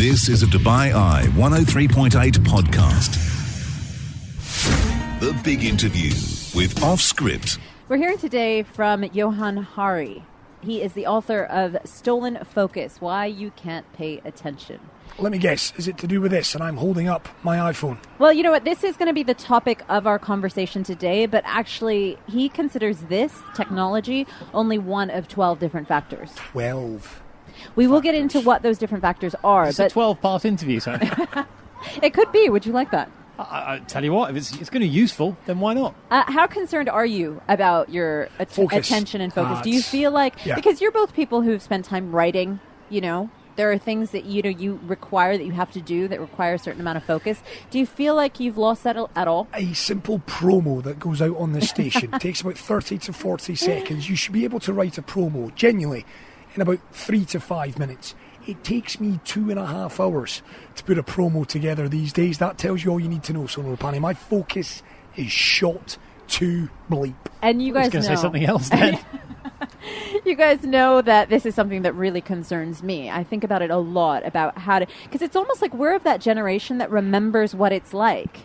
This is a Dubai Eye 103.8 podcast. The big interview with Off Script. We're hearing today from Johann Hari. He is the author of Stolen Focus Why You Can't Pay Attention. Let me guess, is it to do with this? And I'm holding up my iPhone. Well, you know what? This is going to be the topic of our conversation today, but actually, he considers this technology only one of 12 different factors. 12. We will get into what those different factors are, It's a 12 part interview, so it could be. Would you like that? I, I tell you what, if it's, it's going to be useful, then why not? Uh, how concerned are you about your at- attention and focus? Uh, Do you feel like yeah. because you're both people who've spent time writing, you know, there are things that you know you require that you have to do that require a certain amount of focus. Do you feel like you've lost that at all? A simple promo that goes out on the station takes about 30 to 40 seconds. You should be able to write a promo, genuinely, in about three to five minutes. It takes me two and a half hours to put a promo together these days. That tells you all you need to know, Sonor Pani. My focus is shot to bleep. And you I was guys going know to say something else then. you guys know that this is something that really concerns me. I think about it a lot about how to because it's almost like we're of that generation that remembers what it's like.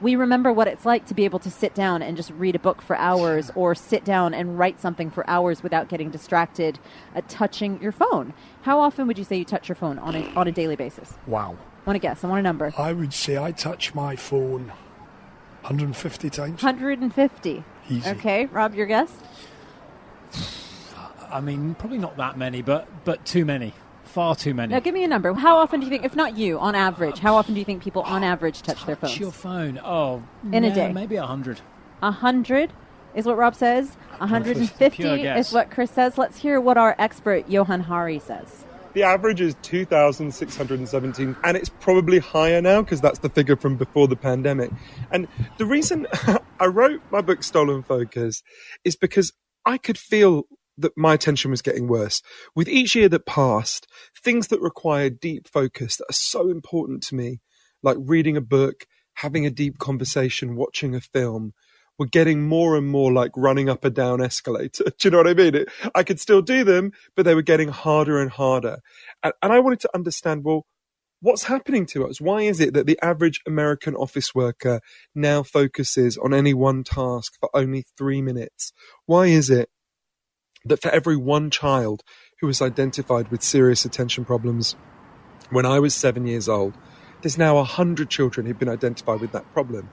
We remember what it's like to be able to sit down and just read a book for hours or sit down and write something for hours without getting distracted uh, touching your phone. How often would you say you touch your phone on a, on a daily basis? Wow. I want to guess. I want a number. I would say I touch my phone 150 times. 150. Easy. Okay, Rob, your guess? I mean, probably not that many, but but too many. Far too many. Now, give me a number. How often do you think, if not you, on average, how often do you think people on average touch their phones? Touch your phone. Oh, In a day. Maybe a 100. A hundred is what Rob says. Hundred and fifty is what Chris says. Let's hear what our expert Johann Hari says. The average is 2,617, and it's probably higher now because that's the figure from before the pandemic. And the reason I wrote my book Stolen Focus is because I could feel that my attention was getting worse. With each year that passed, things that require deep focus that are so important to me, like reading a book, having a deep conversation, watching a film, were getting more and more like running up a down escalator. Do you know what I mean? It, I could still do them, but they were getting harder and harder. And, and I wanted to understand, well, what's happening to us? Why is it that the average American office worker now focuses on any one task for only three minutes? Why is it that for every one child who was identified with serious attention problems when I was seven years old, there's now a hundred children who've been identified with that problem?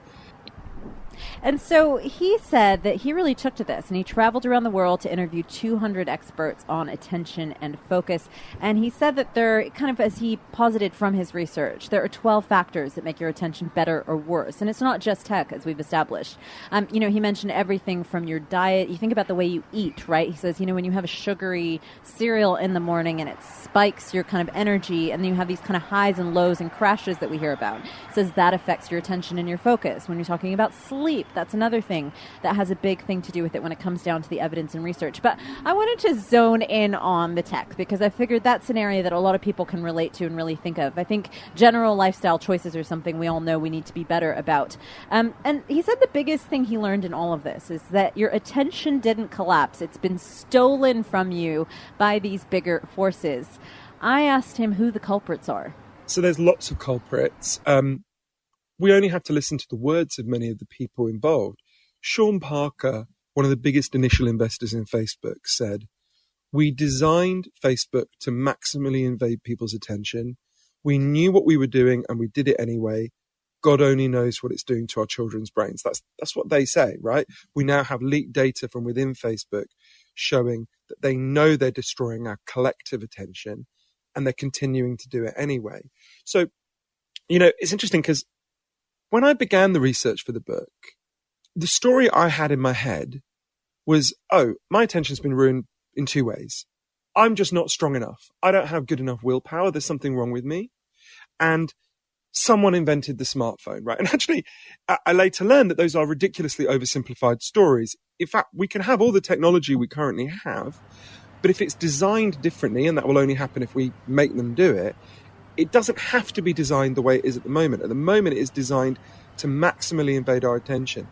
And so he said that he really took to this and he traveled around the world to interview 200 experts on attention and focus. And he said that there, kind of as he posited from his research, there are 12 factors that make your attention better or worse. And it's not just tech, as we've established. Um, you know, he mentioned everything from your diet. You think about the way you eat, right? He says, you know, when you have a sugary cereal in the morning and it spikes your kind of energy, and then you have these kind of highs and lows and crashes that we hear about. He says that affects your attention and your focus. When you're talking about sleep, that's another thing that has a big thing to do with it when it comes down to the evidence and research. But I wanted to zone in on the tech because I figured that's an area that a lot of people can relate to and really think of. I think general lifestyle choices are something we all know we need to be better about. Um, and he said the biggest thing he learned in all of this is that your attention didn't collapse, it's been stolen from you by these bigger forces. I asked him who the culprits are. So there's lots of culprits. Um, we only have to listen to the words of many of the people involved. Sean Parker, one of the biggest initial investors in Facebook, said, We designed Facebook to maximally invade people's attention. We knew what we were doing and we did it anyway. God only knows what it's doing to our children's brains. That's that's what they say, right? We now have leaked data from within Facebook showing that they know they're destroying our collective attention and they're continuing to do it anyway. So, you know, it's interesting because when I began the research for the book, the story I had in my head was, oh, my attention's been ruined in two ways. I'm just not strong enough. I don't have good enough willpower. There's something wrong with me. And someone invented the smartphone, right? And actually, I, later learned that those are ridiculously oversimplified stories. In fact, we can have all the technology we currently have, but if it's designed differently, and that will only happen if we make them do it, it doesn't have to be designed the way it is at the moment. At the moment, it is designed to maximally invade our attention.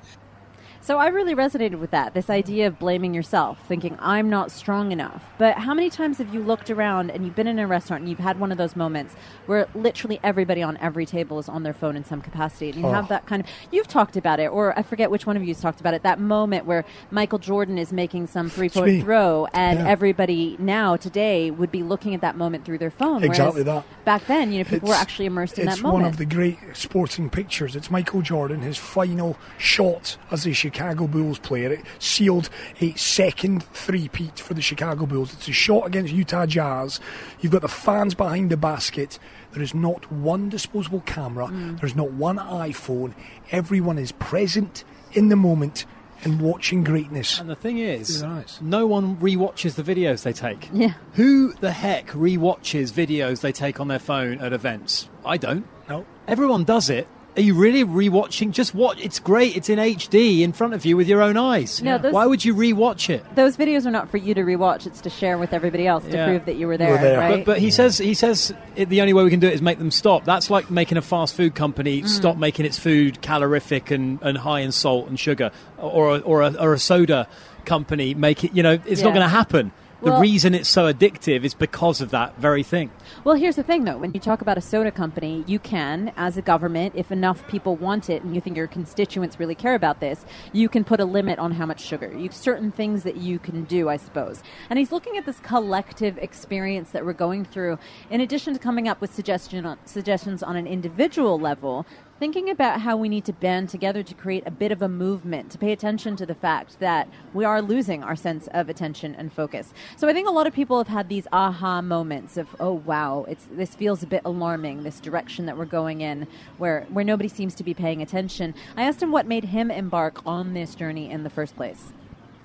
So I really resonated with that. This idea of blaming yourself, thinking I'm not strong enough. But how many times have you looked around and you've been in a restaurant and you've had one of those moments where literally everybody on every table is on their phone in some capacity, and you Oh. have that kind of you've talked about it, or I forget which one of you has talked about it. That moment where Michael Jordan is making some three point throw, and Yeah. everybody now today would be looking at that moment through their phone. Exactly that. Back then, you know, people were actually immersed in it's that moment. It's one of the great sporting pictures. It's Michael Jordan, his final shot as a Chicago Bulls player. It sealed a second three-peat for the Chicago Bulls. It's a shot against Utah Jazz. You've got the fans behind the basket. There is not one disposable camera. Mm. There's not one iPhone. Everyone is present in the moment and watching greatness. And the thing is, Through no one re-watches the videos they take. Yeah. Who the heck re-watches videos they take on their phone at events? I don't. No. Everyone does it. Are you really re-watching? Just watch. It's great. It's in HD in front of you with your own eyes. No, those- Why would you re-watch it? Those videos are not for you to rewatch. It's to share with everybody else to Yeah. prove that you were there, were there. right? But, but he says he says it, the only way we can do it is make them stop. That's like making a fast food company Mm. stop making its food calorific and, and high in salt and sugar, or a, or a, or a soda company make it. You know, it's not going to happen. The Well- reason it's so addictive is because of that very thing. Well, here's the thing, though. When you talk about a soda company, you can, as a government, if enough people want it and you think your constituents really care about this, you can put a limit on how much sugar. You certain things that you can do, I suppose. And he's looking at this collective experience that we're going through. In addition to coming up with suggestion on, suggestions on an individual level, thinking about how we need to band together to create a bit of a movement to pay attention to the fact that we are losing our sense of attention and focus. So I think a lot of people have had these aha moments of, oh wow, it's this feels a bit alarming, this direction that we're going in where where nobody seems to be paying attention. I asked him what made him embark on this journey in the first place.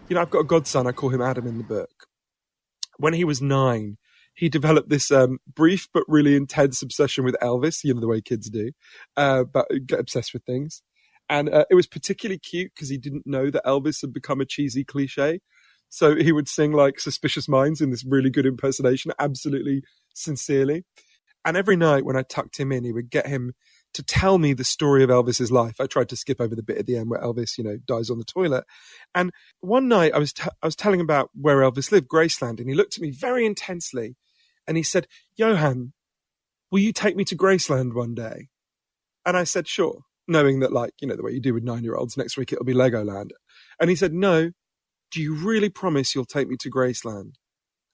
you know, I've got a godson. I call him Adam in the book. When he was nine, he developed this um, brief but really intense obsession with Elvis. You know the way kids do, uh, but get obsessed with things. And uh, it was particularly cute because he didn't know that Elvis had become a cheesy cliche. So he would sing like "Suspicious Minds" in this really good impersonation, absolutely sincerely. And every night when I tucked him in, he would get him to tell me the story of Elvis's life. I tried to skip over the bit at the end where Elvis, you know, dies on the toilet. And one night I was t- I was telling about where Elvis lived, Graceland, and he looked at me very intensely, and he said, "Johann, will you take me to Graceland one day?" And I said, "Sure," knowing that, like you know, the way you do with nine-year-olds, next week it'll be Legoland. And he said, "No, do you really promise you'll take me to Graceland?"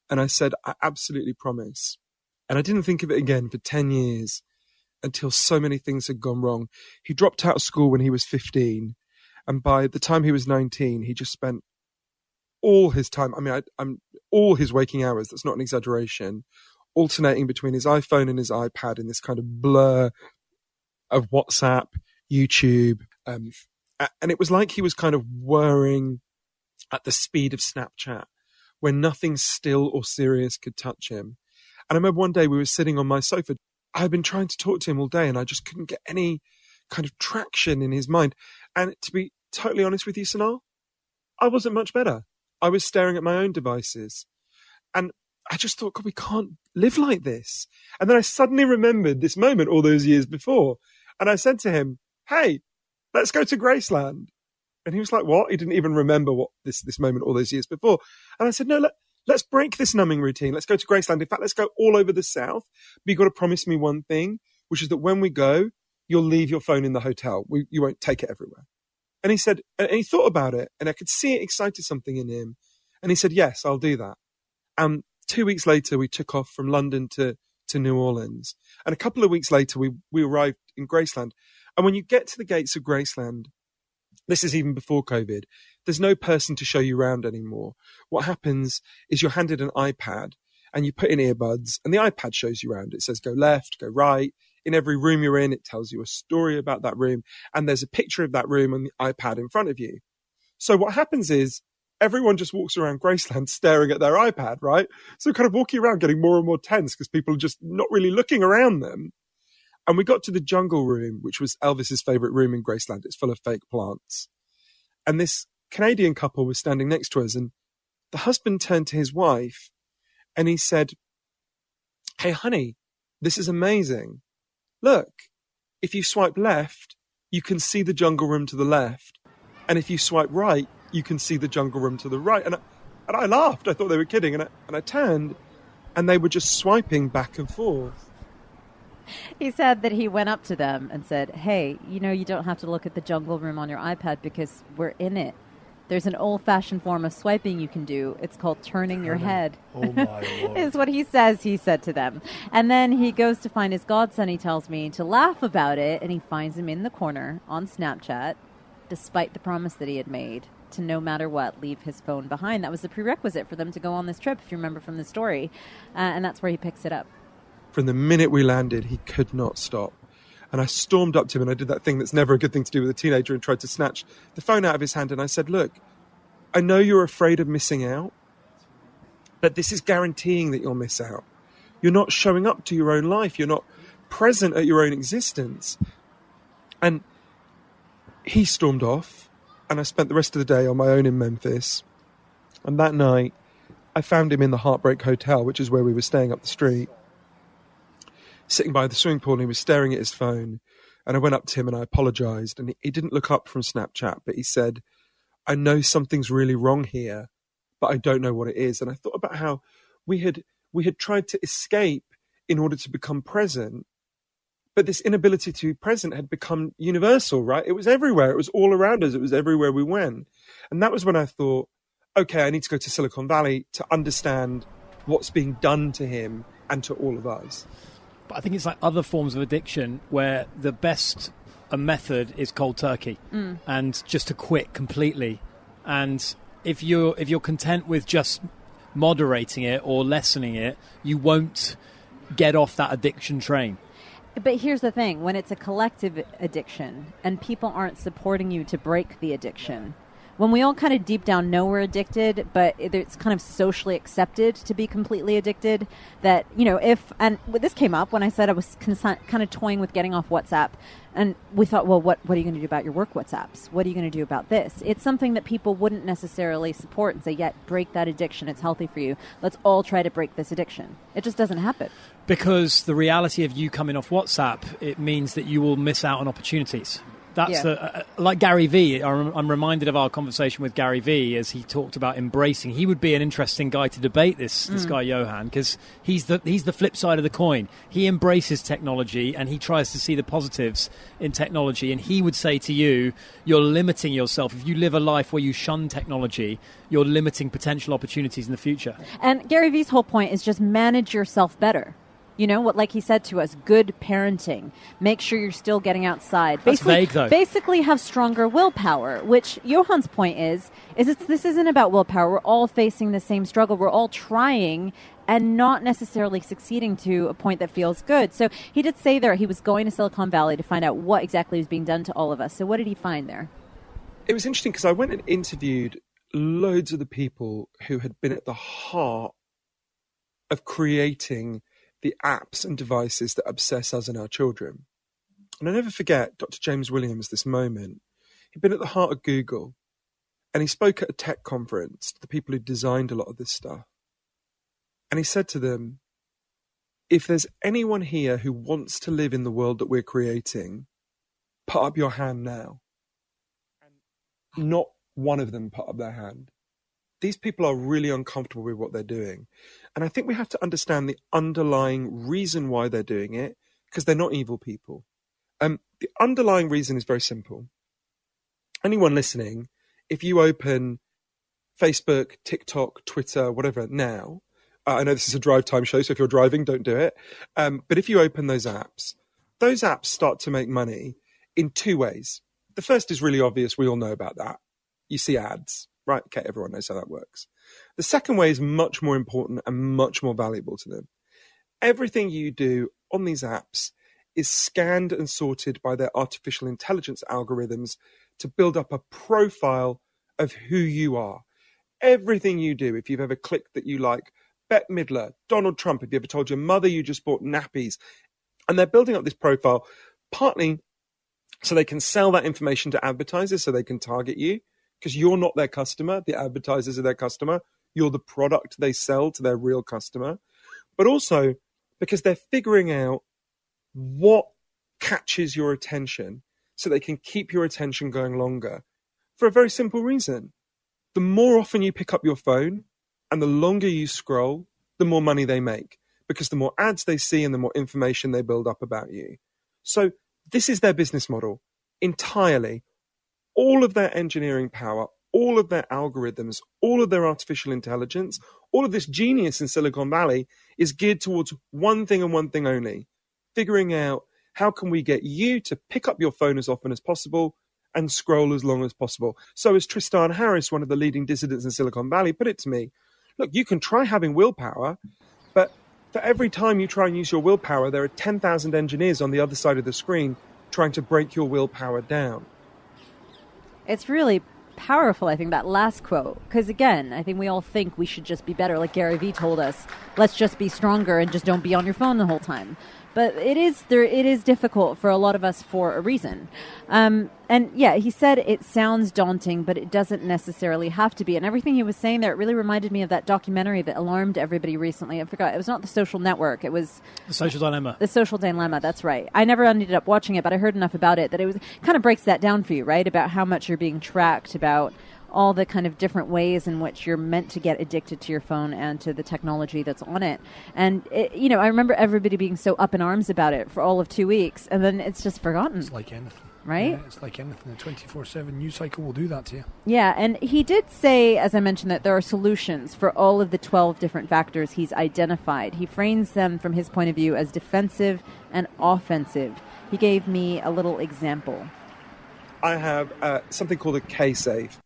And I said, "I absolutely promise." And I didn't think of it again for ten years until so many things had gone wrong. He dropped out of school when he was fifteen and by the time he was 19 he just spent all his time i mean I, i'm all his waking hours that's not an exaggeration alternating between his iphone and his ipad in this kind of blur of whatsapp youtube um, and it was like he was kind of whirring at the speed of snapchat where nothing still or serious could touch him and i remember one day we were sitting on my sofa i had been trying to talk to him all day and i just couldn't get any kind of traction in his mind and to be totally honest with you, Sanal, I wasn't much better. I was staring at my own devices. And I just thought, God, we can't live like this. And then I suddenly remembered this moment all those years before. And I said to him, Hey, let's go to Graceland. And he was like, What? He didn't even remember what this, this moment all those years before. And I said, No, let, let's break this numbing routine. Let's go to Graceland. In fact, let's go all over the South. But you've got to promise me one thing, which is that when we go, you'll leave your phone in the hotel. We, you won't take it everywhere. And he said, and he thought about it, and I could see it excited something in him. And he said, Yes, I'll do that. And two weeks later, we took off from London to, to New Orleans. And a couple of weeks later, we, we arrived in Graceland. And when you get to the gates of Graceland, this is even before COVID, there's no person to show you around anymore. What happens is you're handed an iPad and you put in earbuds, and the iPad shows you around. It says go left, go right. In every room you're in, it tells you a story about that room, and there's a picture of that room on the iPad in front of you. So what happens is everyone just walks around Graceland staring at their iPad, right? So kind of walking around getting more and more tense because people are just not really looking around them. And we got to the jungle room, which was Elvis's favorite room in Graceland. It's full of fake plants. And this Canadian couple was standing next to us, and the husband turned to his wife and he said, Hey, honey, this is amazing. Look, if you swipe left, you can see the jungle room to the left. And if you swipe right, you can see the jungle room to the right. And I, and I laughed. I thought they were kidding. And I, and I turned, and they were just swiping back and forth. He said that he went up to them and said, Hey, you know, you don't have to look at the jungle room on your iPad because we're in it. There's an old fashioned form of swiping you can do. It's called turning your head. Oh my is what he says he said to them. And then he goes to find his godson, he tells me, to laugh about it, and he finds him in the corner on Snapchat, despite the promise that he had made to no matter what leave his phone behind. That was the prerequisite for them to go on this trip, if you remember from the story. Uh, and that's where he picks it up. From the minute we landed, he could not stop. And I stormed up to him and I did that thing that's never a good thing to do with a teenager and tried to snatch the phone out of his hand. And I said, Look, I know you're afraid of missing out, but this is guaranteeing that you'll miss out. You're not showing up to your own life, you're not present at your own existence. And he stormed off, and I spent the rest of the day on my own in Memphis. And that night, I found him in the Heartbreak Hotel, which is where we were staying up the street sitting by the swimming pool and he was staring at his phone. And I went up to him and I apologized. And he didn't look up from Snapchat, but he said, I know something's really wrong here, but I don't know what it is. And I thought about how we had we had tried to escape in order to become present. But this inability to be present had become universal, right? It was everywhere. It was all around us. It was everywhere we went. And that was when I thought, okay, I need to go to Silicon Valley to understand what's being done to him and to all of us. But I think it's like other forms of addiction where the best a method is cold turkey mm. and just to quit completely. And if you're if you're content with just moderating it or lessening it, you won't get off that addiction train. But here's the thing when it's a collective addiction and people aren't supporting you to break the addiction, when we all kind of deep down know we're addicted, but it's kind of socially accepted to be completely addicted, that, you know, if, and this came up when I said I was kind of toying with getting off WhatsApp, and we thought, well, what, what are you going to do about your work WhatsApps? What are you going to do about this? It's something that people wouldn't necessarily support and say, yeah, break that addiction. It's healthy for you. Let's all try to break this addiction. It just doesn't happen. Because the reality of you coming off WhatsApp, it means that you will miss out on opportunities. That's Yeah. the, uh, like Gary Vee. I'm I'm reminded of our conversation with Gary Vee as he talked about embracing. He would be an interesting guy to debate this this guy Johann because he's the he's the flip side of the coin. He embraces technology and he tries to see the positives in technology. And he would say to you, "You're limiting yourself. If you live a life where you shun technology, you're limiting potential opportunities in the future." And Gary Vee's whole point is just manage yourself better. You know what, like he said to us, good parenting. Make sure you're still getting outside. That's basically, vague, though. basically have stronger willpower. Which Johann's point is, is it's, this isn't about willpower. We're all facing the same struggle. We're all trying and not necessarily succeeding to a point that feels good. So he did say there he was going to Silicon Valley to find out what exactly was being done to all of us. So what did he find there? it was interesting because I went and interviewed loads of the people who had been at the heart of creating the apps and devices that obsess us and our children. And I never forget Dr. James Williams this moment. He'd been at the heart of Google and he spoke at a tech conference to the people who designed a lot of this stuff. And he said to them, if there's anyone here who wants to live in the world that we're creating, put up your hand now not one of them put up their hand. These people are really uncomfortable with what they're doing. And I think we have to understand the underlying reason why they're doing it, because they're not evil people. Um, the underlying reason is very simple. Anyone listening, if you open Facebook, TikTok, Twitter, whatever now, uh, I know this is a drive time show, so if you're driving, don't do it. Um, but if you open those apps, those apps start to make money in two ways. The first is really obvious. We all know about that. You see ads, right? Okay, everyone knows how that works. The second way is much more important and much more valuable to them. Everything you do on these apps is scanned and sorted by their artificial intelligence algorithms to build up a profile of who you are. Everything you do, if you've ever clicked that you like Bette Midler, Donald Trump, if you ever told your mother you just bought nappies, and they're building up this profile partly so they can sell that information to advertisers so they can target you because you're not their customer the advertisers are their customer you're the product they sell to their real customer but also because they're figuring out what catches your attention so they can keep your attention going longer for a very simple reason. The more often you pick up your phone and the longer you scroll, the more money they make because the more ads they see and the more information they build up about you. So this is their business model entirely. All of their engineering power, all of their algorithms, all of their artificial intelligence, all of this genius in Silicon Valley is geared towards one thing and one thing only figuring out how can we get you to pick up your phone as often as possible and scroll as long as possible. So, as Tristan Harris, one of the leading dissidents in Silicon Valley, put it to me, look, you can try having willpower, but for every time you try and use your willpower, there are 10,000 engineers on the other side of the screen trying to break your willpower down. It's really powerful, I think, that last quote. Because again, I think we all think we should just be better. Like Gary Vee told us, let's just be stronger and just don't be on your phone the whole time but it is there. It is difficult for a lot of us for a reason. Um, and yeah, he said it sounds daunting, but it doesn't necessarily have to be. And everything he was saying there, it really reminded me of that documentary that alarmed everybody recently. I forgot it was not the Social Network. It was the Social Dilemma. The Social Dilemma. That's right. I never ended up watching it, but I heard enough about it that it was kind of breaks that down for you, right? About how much you're being tracked, about all the kind of different ways in which you're meant to get addicted to your phone and to the technology that's on it. And it, you know, I remember everybody being so up in arms about it for all of two weeks, and then it's just forgotten. It's like anything. Right? Yeah, it's like anything. The 24 7 news cycle will do that to you. Yeah, and he did say, as I mentioned, that there are solutions for all of the 12 different factors he's identified. He frames them from his point of view as defensive and offensive. He gave me a little example. I have uh, something called a kSafe.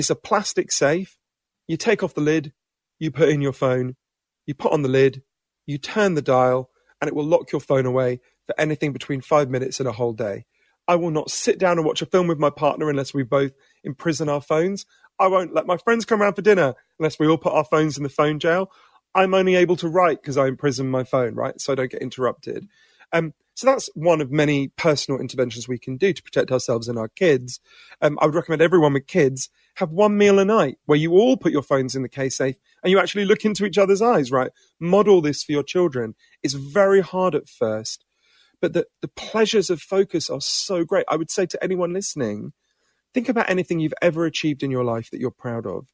It's a plastic safe. You take off the lid, you put in your phone, you put on the lid, you turn the dial, and it will lock your phone away for anything between five minutes and a whole day. I will not sit down and watch a film with my partner unless we both imprison our phones. I won't let my friends come around for dinner unless we all put our phones in the phone jail. I'm only able to write because I imprison my phone, right? So I don't get interrupted. Um, so that's one of many personal interventions we can do to protect ourselves and our kids. Um, I would recommend everyone with kids have one meal a night where you all put your phones in the kSafe and you actually look into each other's eyes, right? Model this for your children. It's very hard at first, but the, the pleasures of focus are so great. I would say to anyone listening, think about anything you've ever achieved in your life that you're proud of,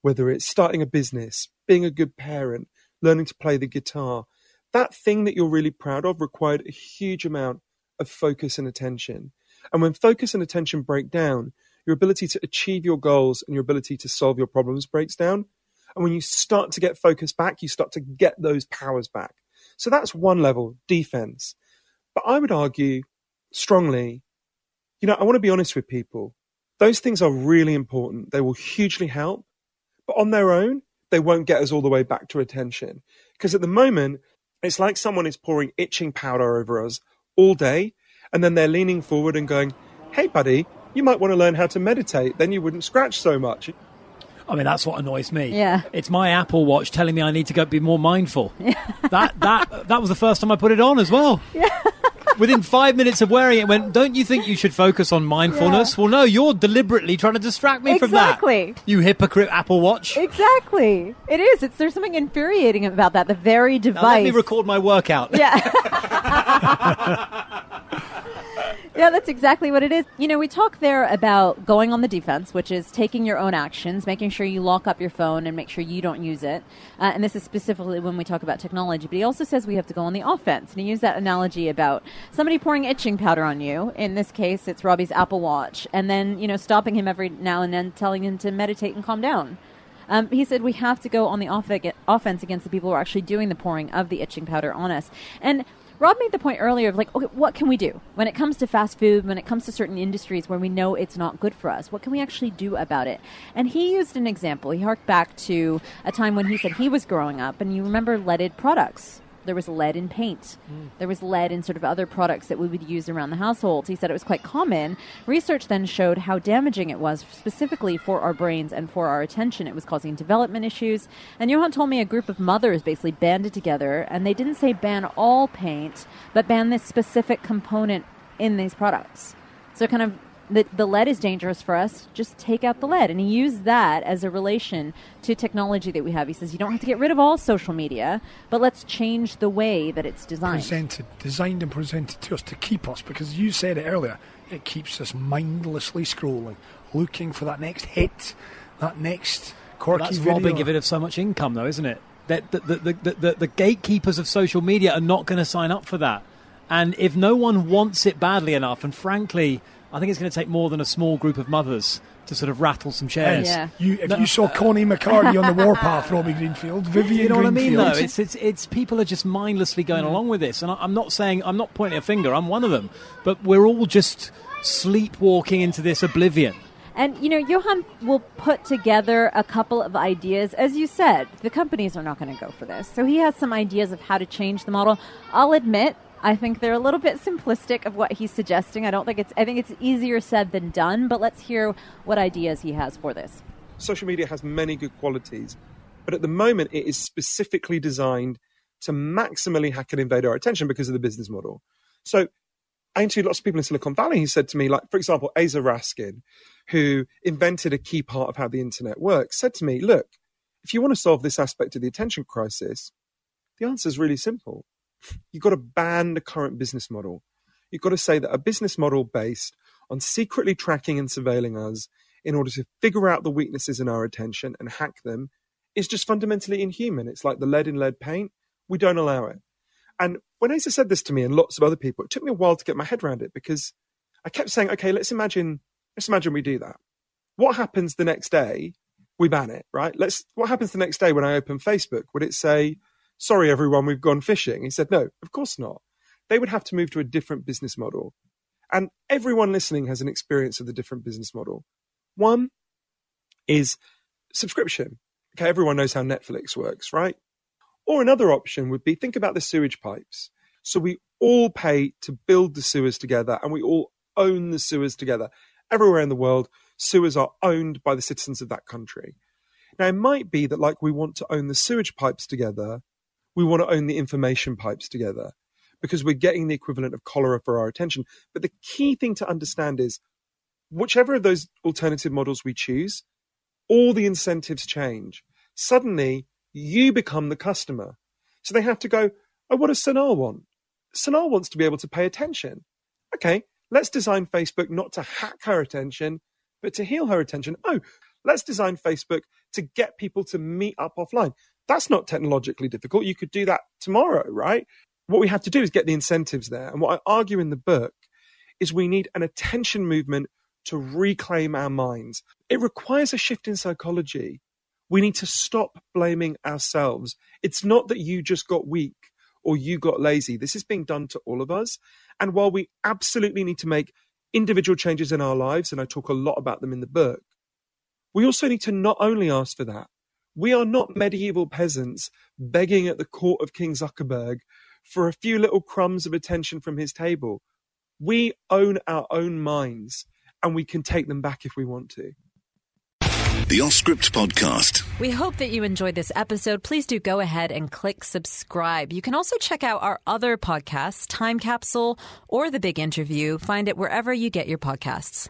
whether it's starting a business, being a good parent, learning to play the guitar, that thing that you're really proud of required a huge amount of focus and attention. And when focus and attention break down, your ability to achieve your goals and your ability to solve your problems breaks down. And when you start to get focus back, you start to get those powers back. So that's one level, defense. But I would argue strongly, you know, I want to be honest with people. Those things are really important. They will hugely help. But on their own, they won't get us all the way back to attention. Because at the moment, it's like someone is pouring itching powder over us all day, and then they're leaning forward and going, Hey, buddy, you might want to learn how to meditate. Then you wouldn't scratch so much. I mean, that's what annoys me. Yeah. It's my Apple Watch telling me I need to go be more mindful. Yeah. That that that was the first time I put it on as well. Yeah. Within five minutes of wearing it, went. Don't you think you should focus on mindfulness? Yeah. Well, no, you're deliberately trying to distract me exactly. from that. Exactly. You hypocrite, Apple Watch. Exactly. It is. It's there's something infuriating about that. The very device. Now let me record my workout. Yeah. yeah, that's exactly what it is. You know, we talk there about going on the defense, which is taking your own actions, making sure you lock up your phone and make sure you don't use it. Uh, and this is specifically when we talk about technology. But he also says we have to go on the offense. And he used that analogy about somebody pouring itching powder on you. In this case, it's Robbie's Apple Watch. And then, you know, stopping him every now and then, telling him to meditate and calm down. Um, he said we have to go on the off- offense against the people who are actually doing the pouring of the itching powder on us. And Rob made the point earlier of like, okay, what can we do when it comes to fast food, when it comes to certain industries where we know it's not good for us? What can we actually do about it? And he used an example. He harked back to a time when he said he was growing up, and you remember leaded products there was lead in paint. Mm. There was lead in sort of other products that we would use around the household. He said it was quite common. Research then showed how damaging it was specifically for our brains and for our attention. It was causing development issues. And Johann told me a group of mothers basically banded together and they didn't say ban all paint, but ban this specific component in these products. So kind of the, the lead is dangerous for us. Just take out the lead. And he used that as a relation to technology that we have. He says you don't have to get rid of all social media, but let's change the way that it's designed. Presented, designed and presented to us to keep us, because you said it earlier, it keeps us mindlessly scrolling, looking for that next hit, that next quirky That's video. robbing it of so much income, though, isn't it? That the, the, the, the, the gatekeepers of social media are not going to sign up for that. And if no one wants it badly enough, and frankly, I think it's going to take more than a small group of mothers to sort of rattle some chairs. Yeah. You, if you saw Connie McCarthy on the warpath, Robbie Greenfield, Vivian You know what I mean, Greenfield, though? It's, it's, it's people are just mindlessly going along with this, and I, I'm not saying I'm not pointing a finger. I'm one of them, but we're all just sleepwalking into this oblivion. And you know, Johann will put together a couple of ideas. As you said, the companies are not going to go for this. So he has some ideas of how to change the model. I'll admit, I think they're a little bit simplistic of what he's suggesting. I don't think it's I think it's easier said than done, but let's hear what ideas he has for this. social media has many good qualities, but at the moment it is specifically designed to maximally hack and invade our attention because of the business model. So I interviewed lots of people in Silicon Valley who said to me, like, for example, Aza Raskin, who invented a key part of how the internet works, said to me, look, if you want to solve this aspect of the attention crisis, the answer is really simple. You've got to ban the current business model. You've got to say that a business model based on secretly tracking and surveilling us in order to figure out the weaknesses in our attention and hack them is just fundamentally inhuman. It's like the lead in lead paint. We don't allow it. And when Aza said this to me and lots of other people, it took me a while to get my head around it because I kept saying, okay, let's imagine, let's imagine we do that. What happens the next day? We ban it, right? Let's, what happens the next day when I open Facebook? Would it say, sorry, everyone, we've gone fishing? He said, no, of course not. They would have to move to a different business model. And everyone listening has an experience of the different business model. One is subscription. Okay, everyone knows how Netflix works, right? Or another option would be think about the sewage pipes. So we all pay to build the sewers together and we all own the sewers together. Everywhere in the world, sewers are owned by the citizens of that country. Now, it might be that, like, we want to own the sewage pipes together, we want to own the information pipes together because we're getting the equivalent of cholera for our attention. But the key thing to understand is whichever of those alternative models we choose, all the incentives change. Suddenly, you become the customer. So they have to go, oh, what does Sanal want? Sanal wants to be able to pay attention. Okay, let's design Facebook not to hack her attention, but to heal her attention. Oh, let's design Facebook to get people to meet up offline. That's not technologically difficult. You could do that tomorrow, right? What we have to do is get the incentives there. And what I argue in the book is we need an attention movement to reclaim our minds. It requires a shift in psychology. We need to stop blaming ourselves. It's not that you just got weak or you got lazy. This is being done to all of us. And while we absolutely need to make individual changes in our lives, and I talk a lot about them in the book, we also need to not only ask for that, we are not medieval peasants begging at the court of King Zuckerberg for a few little crumbs of attention from his table. We own our own minds and we can take them back if we want to. The Off Script Podcast. We hope that you enjoyed this episode. Please do go ahead and click subscribe. You can also check out our other podcasts, Time Capsule or The Big Interview. Find it wherever you get your podcasts.